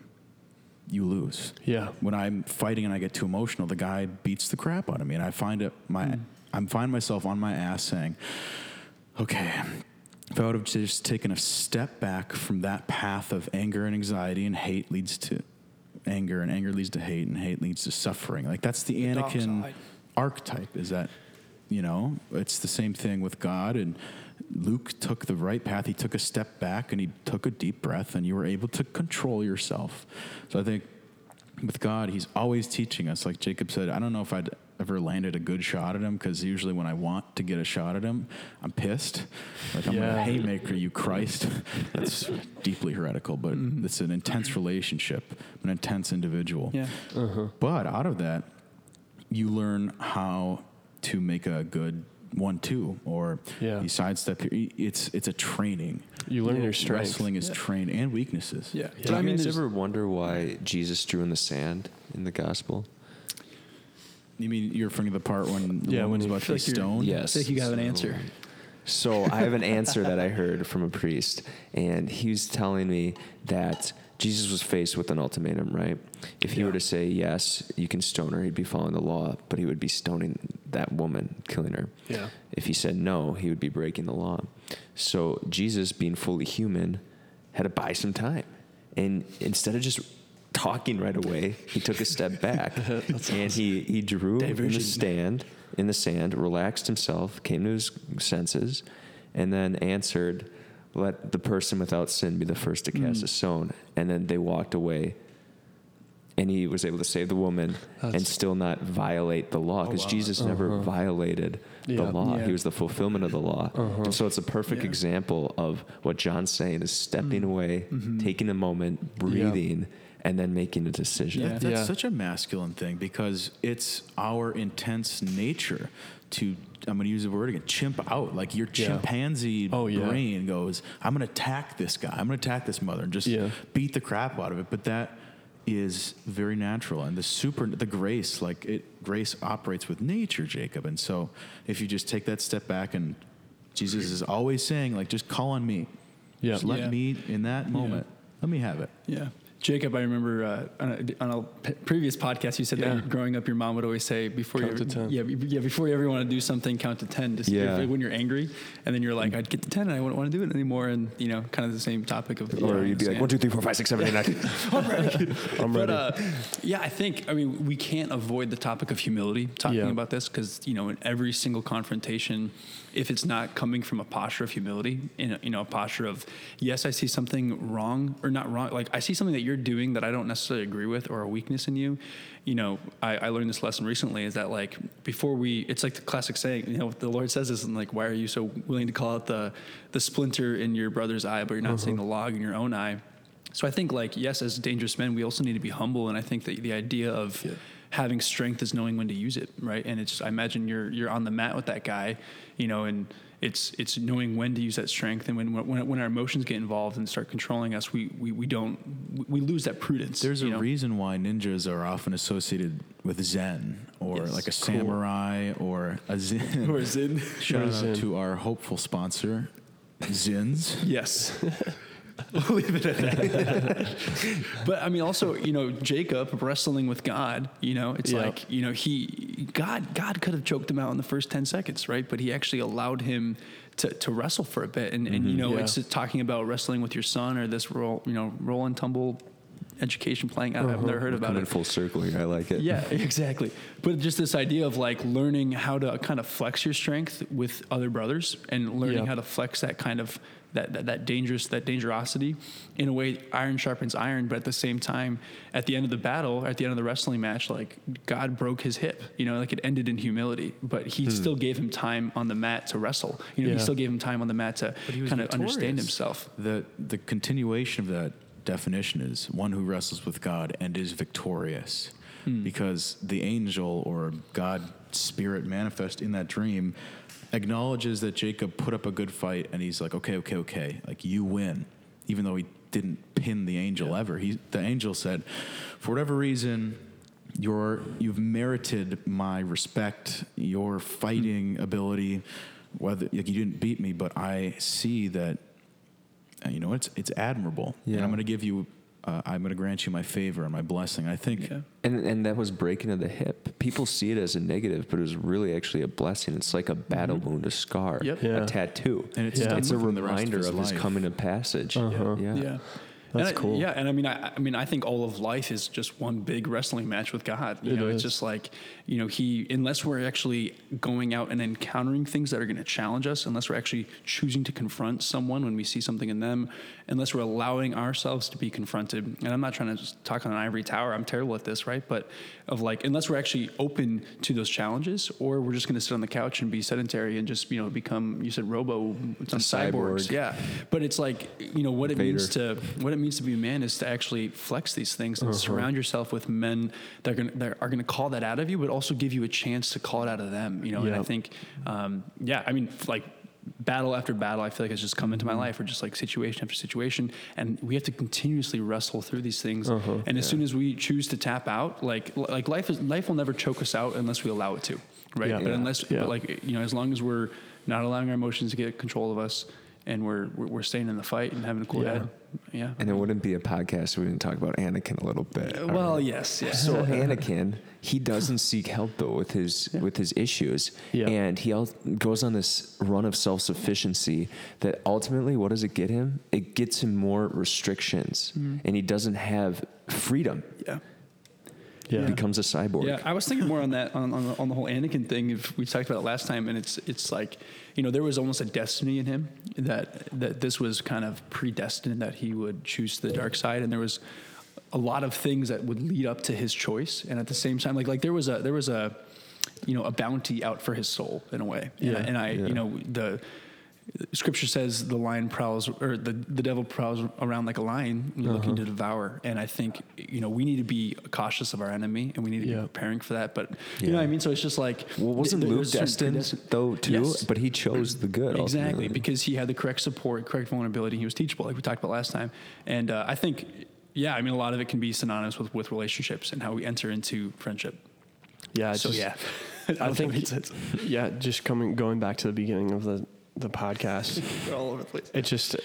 you lose Yeah. when I'm fighting and I get too emotional, the guy beats the crap out of me, and I find it my hmm. I'm find myself on my ass saying, "Okay, if I would have just taken a step back from that path of anger and anxiety and hate leads to anger, and anger leads to hate, and hate leads to suffering. Like that's the, dark Anakin archetype. Is that you know? It's the same thing with God and." Luke took the right path. He took a step back and he took a deep breath, and you were able to control yourself. So I think with God, He's always teaching us. Like Jacob said, I don't know if I'd ever landed a good shot at him because usually when I want to get a shot at him, I'm pissed. Like I'm Yeah. a haymaker, you Christ. That's deeply heretical, but mm-hmm. it's an intense relationship, an intense individual. Yeah. Uh-huh. But out of that, you learn how to make a good one-two, or Yeah. you sidestep. Your, it's it's a training. You learn your strength. Wrestling is Yeah. trained and weaknesses. Yeah. Did But I mean, guys there's- ever wonder why Jesus drew in the sand in the gospel? You mean you're referring to the part when the Yeah, when woman's he- about to be like you're- stoned? Yes. I think you have an answer. So I have an answer that I heard from a priest, and he was telling me that Jesus was faced with an ultimatum, right? If he were to say yes, you can stone her, he'd be following the law, but he would be stoning that woman, killing her. Yeah. If he said no, he would be breaking the law. So Jesus, being fully human, had to buy some time, and instead of just talking right away, he took a step back and he he drew in the stand in the sand, relaxed himself, came to his senses, and then answered, "Let the person without sin be the first to cast mm. a stone." And then they walked away. And he was able to save the woman and still not violate the law oh, because Jesus never uh-huh. violated the law. Yeah. He was the fulfillment of the law. And so it's a perfect Yeah. example of what John's saying is stepping mm. away, mm-hmm. taking a moment, breathing, and then making a decision. Yeah. That's Yeah. such a masculine thing because it's our intense nature to I'm going to use the word again chimp out like your Yeah. chimpanzee Oh, yeah. brain goes I'm going to attack this guy I'm going to attack this mother and just Yeah. beat the crap out of it but that is very natural and the super the grace like it grace operates with nature Jacob and so if you just take that step back and Jesus is always saying like just call on me Yeah. just let Yeah. me in that moment let me have it Yeah. Jacob, I remember uh, on, a, on a previous podcast, you said Yeah. that growing up, your mom would always say before Count you to 10. yeah, yeah, before you ever want to do something, count to ten. Just Yeah. if- when you're angry, and then you're like, I'd get to ten, and I wouldn't want to do it anymore, and you know, kind of the same topic of Or you'd be like one, two, three, four, five, six, seven, eight, nine. I'm But ready. uh, yeah, I think I mean we can't avoid the topic of humility talking Yeah. about this because you know in every single confrontation, if it's not coming from a posture of humility, in a, you know a posture of yes, I see something wrong or not wrong, like I see something that you're doing that I don't necessarily agree with or a weakness in you. You know, I, I learned this lesson recently is that like before we, it's like the classic saying, you know, what the Lord says this and like, why are you so willing to call out the the splinter in your brother's eye, but you're not mm-hmm. seeing the log in your own eye? So I think like yes, as dangerous men, we also need to be humble, and I think that the idea of having strength is knowing when to use it, right? And it's I imagine you're you're on the mat with that guy, you know, and it's it's knowing when to use that strength, and when when, when our emotions get involved and start controlling us, we we, we don't we, we lose that prudence. There's a know? reason why ninjas are often associated with Zen or Yes. like a Cool. samurai or a Zen. Or Zen. Shout Or out Zen. to our hopeful sponsor, Zyns. Yes. we'll leave it at that. but I mean, also, you know, Jacob wrestling with God, you know, it's Yeah. like, you know, he, God, God could have choked him out in the first 10 seconds, right? But he actually allowed him to, to wrestle for a bit. And, and you mm-hmm. know, Yeah. it's talking about wrestling with your son or this roll, you know, roll and tumble education playing. I- I've never heard about Coming it. full circle here. I like it. Yeah, exactly. But just this idea of like learning how to kind of flex your strength with other brothers and learning Yeah. how to flex that kind of that, that that dangerous that dangerosity in a way iron sharpens iron but at the same time at the end of the battle at the end of the wrestling match like god broke his hip you know like it ended in humility but he hmm. still gave him time on the mat to wrestle. You know Yeah. he still gave him time on the mat to But he kind of understand himself. The the continuation of that definition is one who wrestles with God and is victorious. Hmm. Because the angel or God spirit manifest in that dream acknowledges that Jacob put up a good fight and he's like, okay, okay, okay, like you win. Even though he didn't pin the angel ever. He the angel said, for whatever reason, you're you've merited my respect, your fighting hmm. ability, whether like you didn't beat me, but I see that you know it's it's admirable, and I'm going to give you, uh, I'm going to grant you my favor and my blessing. I think Yeah. And and that was breaking of the hip. People see it as a negative, but it was really actually a blessing. It's like a battle wound, a scar, Yep. Yeah. a tattoo. And it's Yeah. it's a with him the rest reminder his of his coming of passage. Uh-huh. Yeah. That's And I- cool. Yeah, and I mean, I, I mean, I think all of life is just one big wrestling match with God. You It know, is. it's just like, you know, He, unless we're actually going out and encountering things that are going to challenge us, unless we're actually choosing to confront someone when we see something in them, unless we're allowing ourselves to be confronted. And I'm not trying to just talk on an ivory tower. I'm terrible at this, right? But of like, unless we're actually open to those challenges, or we're just going to sit on the couch and be sedentary and just, you know, become, you said, robo, some cyborgs. cyborg. Yeah. But it's like, you know, what it Vader. means to what it means to be a man is to actually flex these things Uh-huh. and surround yourself with men that are going that are to call that out of you, but also give you a chance to call it out of them. You know, and I think, um, yeah, I mean, like battle after battle, I feel like it's just come into my life, or just like situation after situation, and we have to continuously wrestle through these things. Uh-huh. And as soon as we choose to tap out, like like life is life will never choke us out unless we allow it to, right? Yeah. But Yeah. unless, Yeah. but like you know, as long as we're not allowing our emotions to get control of us. And we're, we're we're staying in the fight and having a cool Yeah. head, yeah. And it wouldn't be a podcast if we didn't talk about Anakin a little bit. Uh, Well, yes, yes. So Anakin, he doesn't seek help though with his with his issues, Yeah. and he al- goes on this run of self sufficiency. That ultimately, what does it get him? It gets him more restrictions, and he doesn't have freedom. yeah. He Yeah. becomes a cyborg. Yeah, I was thinking more on that on, on, the, on the whole Anakin thing. If we talked about it last time, and it's it's like, you know, there was almost a destiny in him that that this was kind of predestined that he would choose the dark side, and there was a lot of things that would lead up to his choice, and at the same time, like like there was a there was a you know a bounty out for his soul in a way, and, I, Yeah, and I yeah. you know the. Scripture says the lion prowls, or the, the devil prowls around like a lion, you know, looking to devour. And I think, you know, we need to be cautious of our enemy and we need to Yeah. be preparing for that. But, you Yeah. know what I mean? So it's just like. Well, wasn't th- Luke destined predestin- though too? Yes. But he chose the good. Exactly, ultimately. because he had the correct support, correct vulnerability. He was teachable, like we talked about last time. And uh, I think, yeah, I mean, a lot of it can be synonymous with, with relationships and how we enter into friendship. Yeah. so, just- yeah. I that think made sense. yeah, just coming going back to the beginning of the the podcast. All over the place. It just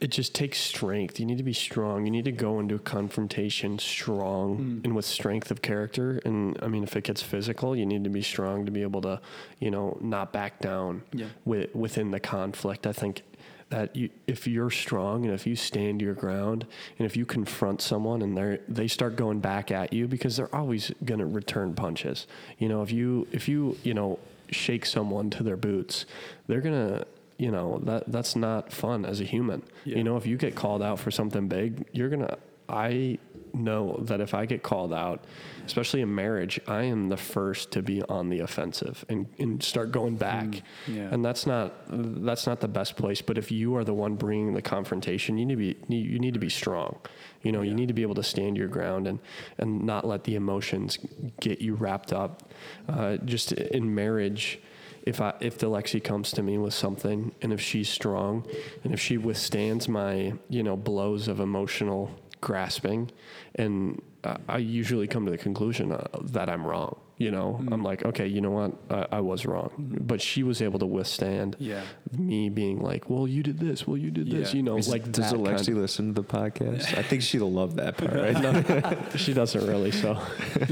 it just takes strength. You need to be strong. You need to go into a confrontation strong Mm. and with strength of character. And I mean, if it gets physical, you need to be strong to be able to, you know, not back down Yeah. with, within the conflict. I think that you, if you're strong and if you stand your ground and if you confront someone and they they start going back at you because they're always going to return punches. You know, if you if you you know shake someone to their boots, they're gonna you know that that's not fun as a human. Yeah. You know, if you get called out for something big, you're gonna. I know that if I get called out, especially in marriage, I am the first to be on the offensive and, and start going back. yeah. And that's not that's not the best place. But if you are the one bringing the confrontation, you need to be you need to be strong. You know, you need to be able to stand your ground and and not let the emotions get you wrapped up. Uh, just in marriage, if I if the Lexi comes to me with something, and if she's strong, and if she withstands my you know blows of emotional grasping, and I usually come to the conclusion uh, that I'm wrong. You know, I'm like, okay, you know what, I, I was wrong, but she was able to withstand Yeah. me being like, well, you did this, well, you did this, Yeah. you know, Is- like does Alexi kind listen to the podcast? I think she'll love that part. Right? of- she doesn't really, so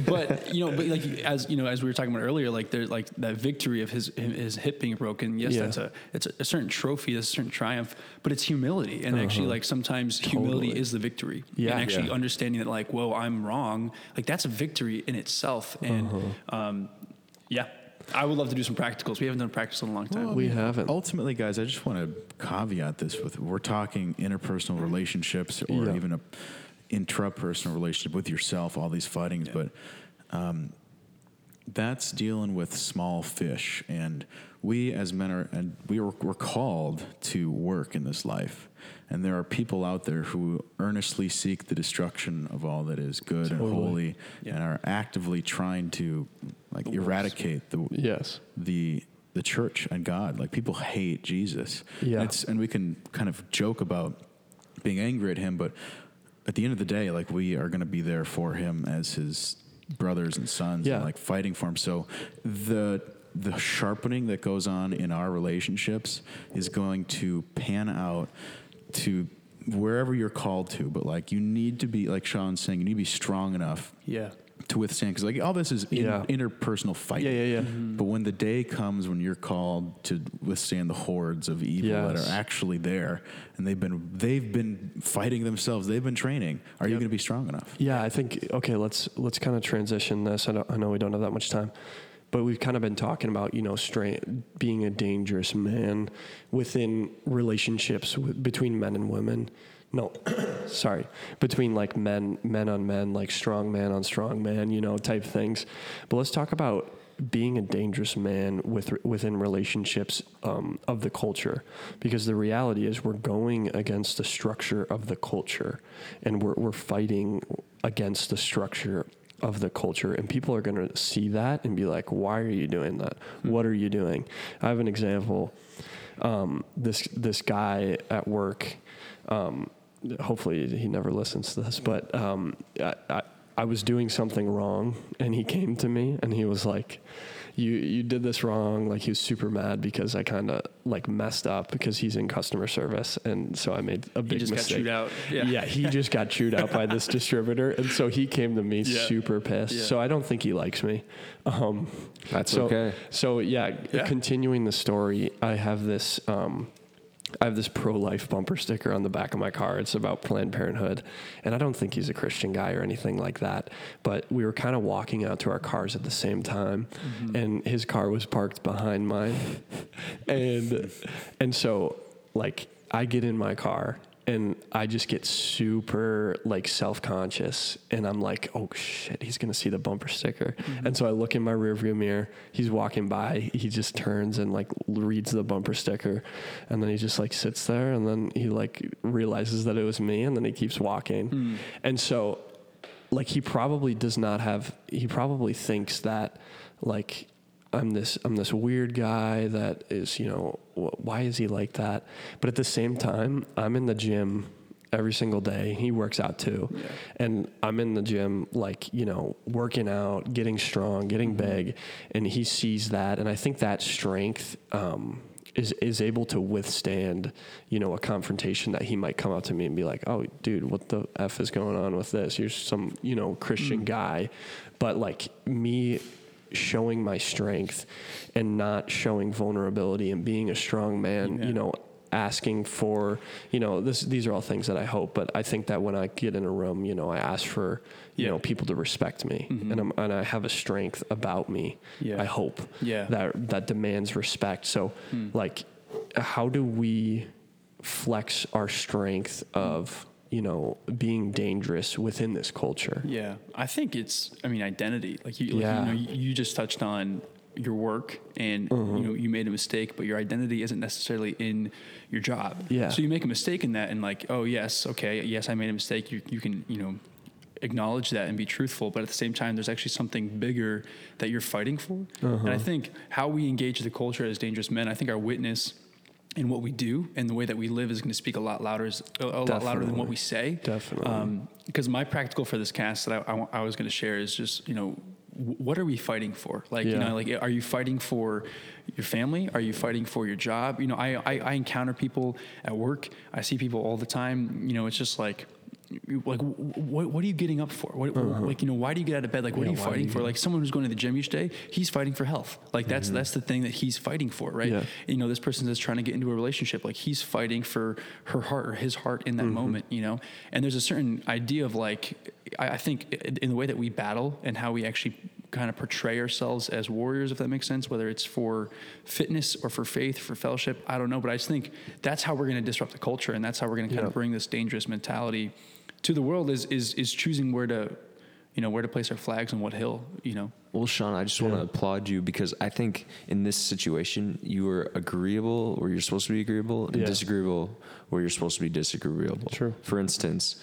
but you know, but like as you know, as we were talking about earlier, like there's like that victory of his his hip being broken. Yes, Yeah. that's a it's a, a certain trophy, a certain triumph, but it's humility, and actually, like sometimes humility Uh-huh. Is the victory. Yeah. and actually Yeah. understanding that, like, whoa, I'm wrong. Like that's a victory in itself, and Uh-huh. Um, yeah, I would love to do some practicals. We haven't done practice in a long time. we haven't. Ultimately, guys, I just want to caveat this with we're talking interpersonal relationships or Yeah. even a intrapersonal relationship with yourself, all these fightings, but um, that's dealing with small fish. And we as men are, and we were, we're called to work in this life. And there are people out there who earnestly seek the destruction of all that is good and holy Yeah. and are actively trying to like eradicate the yes, the the church and God. Like people hate Jesus. Yeah. And, it's, and we can kind of joke about being angry at him, but at the end of the day, like we are going to be there for him as his brothers and sons, Yeah. and like fighting for him. So the the sharpening that goes on in our relationships is going to pan out to wherever you're called to. But like you need to be, like Sean's saying, you need to be strong enough yeah, to withstand because like all this is in, Yeah. interpersonal fighting. Yeah, yeah, yeah. Mm-hmm. But when the day comes when you're called to withstand the hordes of evil that are actually there, and they've been they've been fighting themselves, they've been training. Are you going to be strong enough? Yeah, I think okay. Let's let's kind of transition this. I, don't, I know we don't have that much time, but we've kind of been talking about you know being a dangerous man within relationships with, between men and women. No, sorry, between like men men on men, like strong man on strong man, you know, type things. But let's talk about being a dangerous man with within relationships um, of the culture, because the reality is we're going against the structure of the culture, and we're we're fighting against the structure of the culture, and people are going to see that and be like, "Why are you doing that? What are you doing?" I have an example. Um, this this guy at work. Um, hopefully he never listens to this, but um, I, I, I was doing something wrong, and he came to me and he was like, "You you did this wrong." Like he was super mad because I kind of like messed up because he's in customer service, and so I made a big just got mistake. chewed out. Yeah. yeah, he just got chewed out by this distributor, and so he came to me Yeah. super pissed. Yeah. So I don't think he likes me. Um, That's so, okay. So yeah, Yeah. continuing the story, I have this. Um, I have this pro-life bumper sticker on the back of my car. It's about Planned Parenthood, and I don't think he's a Christian guy or anything like that. But we were kind of walking out to our cars at the same time, mm-hmm. and his car was parked behind mine, and and so like I get in my car and I just get super like self-conscious and I'm like, oh shit, he's gonna see the bumper sticker. Mm-hmm. And so I look in my rearview mirror, he's walking by, he just turns and like reads the bumper sticker and then he just like sits there and then he like realizes that it was me and then he keeps walking. Hmm. And so like he probably does not have he probably thinks that like I'm this I'm this weird guy that is you know wh- why is he like that? But at the same time I'm in the gym every single day. He works out too. And I'm in the gym like you know working out getting strong getting big. And he sees that. And I think that strength um is is able to withstand, you know, a confrontation that he might come up to me and be like, "Oh, dude, what the f is going on with this? You're some, you know, Christian guy," but like me showing my strength and not showing vulnerability and being a strong man, Yeah. you know, asking for, you know, this these are all things that I hope, but I think that when I get in a room, you know, I ask for, you Yeah. know, people to respect me mm-hmm. and I'm, and I have a strength about me. Yeah. I hope Yeah. that that demands respect. So hmm. like how do we flex our strength of, you know, being dangerous within this culture? Yeah, I think it's. I mean, identity. Like you, like, Yeah. you know, you, you just touched on your work, and Mm-hmm. you know, you made a mistake, but your identity isn't necessarily in your job. Yeah. So you make a mistake in that, and like, oh yes, okay, yes, I made a mistake. You you can you know acknowledge that and be truthful, but at the same time, there's actually something bigger that you're fighting for. And Uh-huh. I think how we engage the culture as dangerous men, I think our witness. And what we do and the way that we live is going to speak a lot louder, a, a lot louder than what we say. Definitely. Um, because my practical for this cast that I, I, I was going to share is just, you know, what are we fighting for? Like, you know, like, are you fighting for your family? Are you fighting for your job? You know, I, I, I encounter people at work. I see people all the time. You know, it's just like, like what, what are you getting up for? What, like you know why do you get out of bed? Like what Uh-huh. Yeah, are you fighting you for? like someone who's going to the gym each day he's fighting for health. Like that's that's the thing that he's fighting for right? Yeah. you know this person is trying to get into a relationship like he's fighting for her heart or his heart in that moment you know? And there's a certain idea of like I, I think in in the way that we battle and how we actually kind of portray ourselves as warriors if that makes sense whether it's for fitness or for faith for fellowship i don't know. But i just think that's how we're going to disrupt the culture and that's how we're going to kind Yeah. of bring this dangerous mentality to the world is is is choosing where to you know where to place our flags and what hill you know Well, Sean, I just want to applaud you because I think in this situation you were agreeable where you're supposed to be agreeable and Yeah. disagreeable where you're supposed to be disagreeable. True. For instance,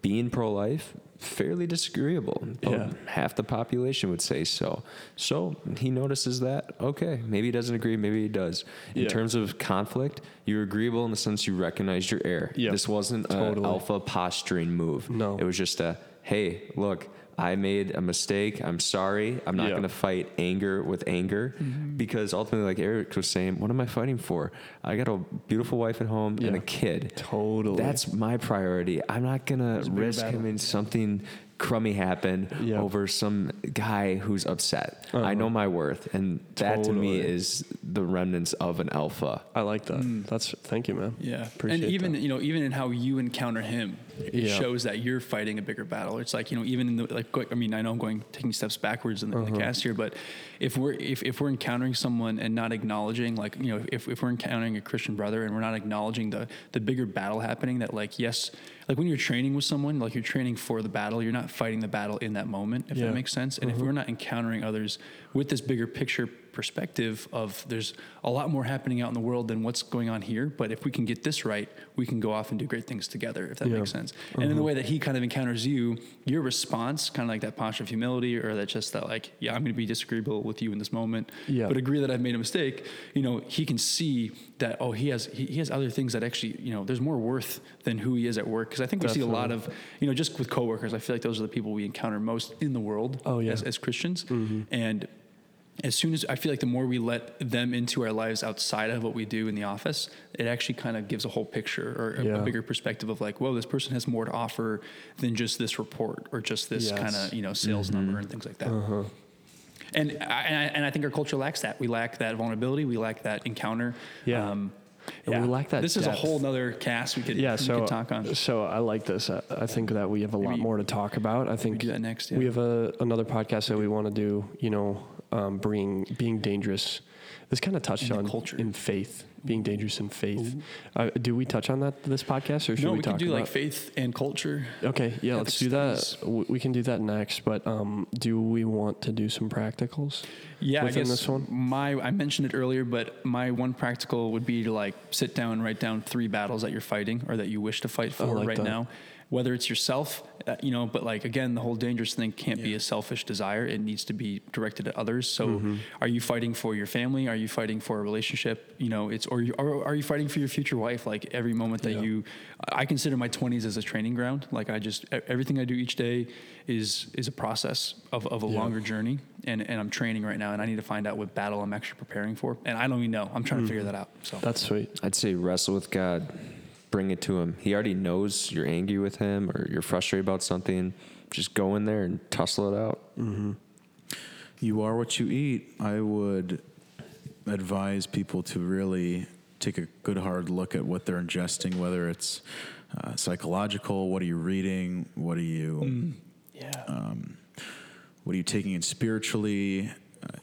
being pro-life fairly disagreeable. Um, yeah. Half the population would say so. So he notices that. Okay, maybe he doesn't agree. Maybe he does. In Yeah. terms of conflict, you're agreeable in the sense you recognized your error. Yep. This wasn't Totally. an alpha posturing move. No. It was just a hey, look. I made a mistake. I'm sorry. I'm not Yeah. going to fight anger with anger because ultimately, like Eric was saying, what am I fighting for? I got a beautiful wife at home and a kid. Totally. That's my priority. I'm not going to risk battle. in something crummy happen Yeah. over some guy who's upset. I know my worth. And that to me Uh-huh. Is the remnants of an alpha. I like that. That's thank you, man. Yeah, Appreciate and even that. you know, even in how you encounter him, it Yeah. shows that you're fighting a bigger battle. It's like you know, even in the like, I mean, I know I'm going taking steps backwards in the, Uh-huh. in the cast here, but if we're if, if we're encountering someone and not acknowledging, like you know, if, if we're encountering a Christian brother and we're not acknowledging the the bigger battle happening, that like yes, like when you're training with someone, like you're training for the battle, you're not fighting the battle in that moment, if Yeah. that makes sense. And if we're not encountering others with this bigger picture perspective of there's a lot more happening out in the world than what's going on here. But if we can get this right, we can go off and do great things together, if that Yeah. makes sense. And in the way that he kind of encounters you, your response, kind of like that posture of humility or that just that like, yeah, I'm going to be disagreeable with you in this moment, Yeah. but agree that I've made a mistake. You know, he can see that, oh, he has, he, he has other things that actually, you know, there's more worth than who he is at work. Cause I think we see a lot of, you know, just with coworkers, I feel like those are the people we encounter most in the world Oh, yeah. as, as Christians. Mm-hmm. And as soon as I feel like the more we let them into our lives outside of what we do in the office, it actually kind of gives a whole picture or a, Yeah. a bigger perspective of like, whoa, this person has more to offer than just this report or just this Yes. kind of you know sales number and things like that. And I, and I and I think our culture lacks that. We lack that vulnerability. We lack that encounter. Um, Yeah. We lack that This is a whole other cast we could yeah, we so could talk on. so I like this. I, I think that we have a lot Maybe more to talk about. I think do that next, We have a, another podcast that we want to do. You know, um, bringing being dangerous. This kind of touched In on culture. in faith, being dangerous in faith. Uh, do we touch on that this podcast, or should No, we, we, talk do about? like faith and culture. Okay, yeah, let's do that. We can do that next. But um, do we want to do some practicals? Yeah, within I guess this one? my I mentioned it earlier, but my one practical would be to like sit down and write down three battles that you're fighting or that you wish to fight for like right that. now. Whether it's yourself, uh, you know, but like again, the whole dangerous thing can't be a selfish desire. It needs to be directed at others. So, Mm-hmm. are you fighting for your family? Are you fighting for a relationship? You know, it's or, you, or are you fighting for your future wife? Like every moment that Yeah. you, I consider my 20s as a training ground. Like I just e- everything I do each day is is a process of, of a Yeah. longer journey, and and I'm training right now, and I need to find out what battle I'm actually preparing for, and I don't even know. I'm trying to figure that out. So That's sweet. I'd say wrestle with God. Bring it to him. He already knows you're angry with him or you're frustrated about something. Just go in there and tussle it out. Mm-hmm. You are what you eat. I would advise people to really take a good hard look at what they're ingesting, whether it's uh, psychological. What are you reading? What are you? yeah, What are you taking in spiritually?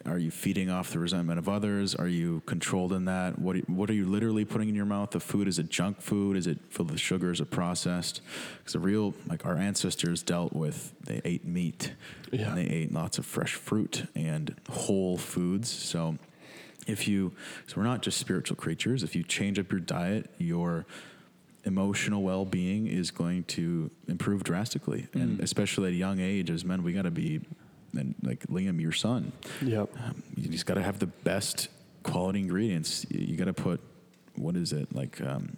Are you feeding off the resentment of others? Are you controlled in that? What are, what are you literally putting in your mouth? The food is it junk food? Is it filled with sugar? Is it processed? Because the real like our ancestors dealt with they ate meat Yeah. and they ate lots of fresh fruit and whole foods. So if you so we're not just spiritual creatures. If you change up your diet, your emotional well-being is going to improve drastically and mm. especially at a young age as men we got to be and like liam your son Yep. um, you just got to have the best quality ingredients you, you got to put what is it like um,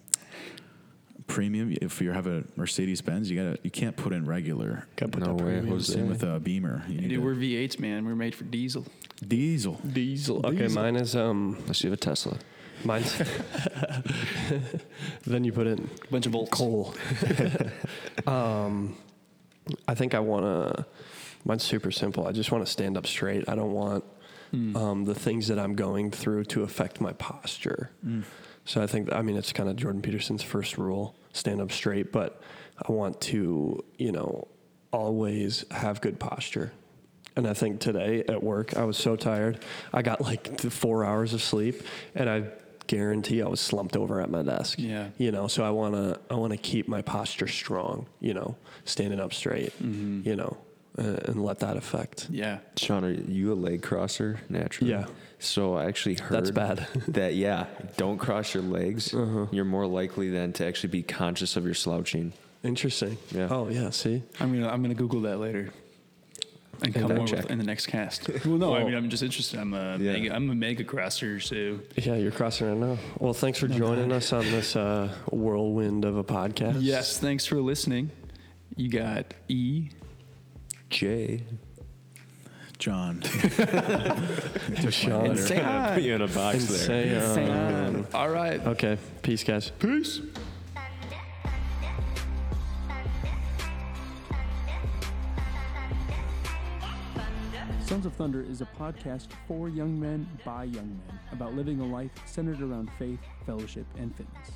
premium if you have a mercedes-benz you gotta you can't put in regular Gotta put No that way, premium. Jose. same with a beamer you need dude, to- we're V8s, man. We're made for diesel. diesel Diesel. Okay, mine is um Unless you have a Tesla. mine's then you put in a Bunch of volts. coal. um I think I wanna mine's super simple. I just want to stand up straight. I don't want hmm. um, the things that I'm going through to affect my posture. Hmm. So I think I mean it's kind of Jordan Peterson's first rule, stand up straight, but I want to, you know, always have good posture. And I think today at work, I was so tired. I got like four hours of sleep, and I guarantee I was slumped over at my desk. Yeah. You know, so I wanna I wanna keep my posture strong. You know, standing up straight. Mm-hmm. You know, and, and let that affect. Yeah. Sean, are you a leg crosser naturally? Yeah. So I actually heard That's bad. that yeah, don't cross your legs. You're more likely then to actually be conscious of your slouching. Interesting. Yeah. Oh yeah. See. I'm gonna I'm gonna Google that later. And come fact more check. in the next cast. well, no, I mean I'm just interested. I'm a Yeah. mega, I'm a mega crosser, so Yeah, you're crossing right now. Well, thanks for joining us on this uh, whirlwind of a podcast. yes. Thanks for listening. You got E. Jay. john Sean. And say hi. Put you in a box And there. say, um, Say hi. All right. Okay. Peace, guys. Peace. Sons of Thunder is a podcast for young men by young men about living a life centered around faith, fellowship, and fitness.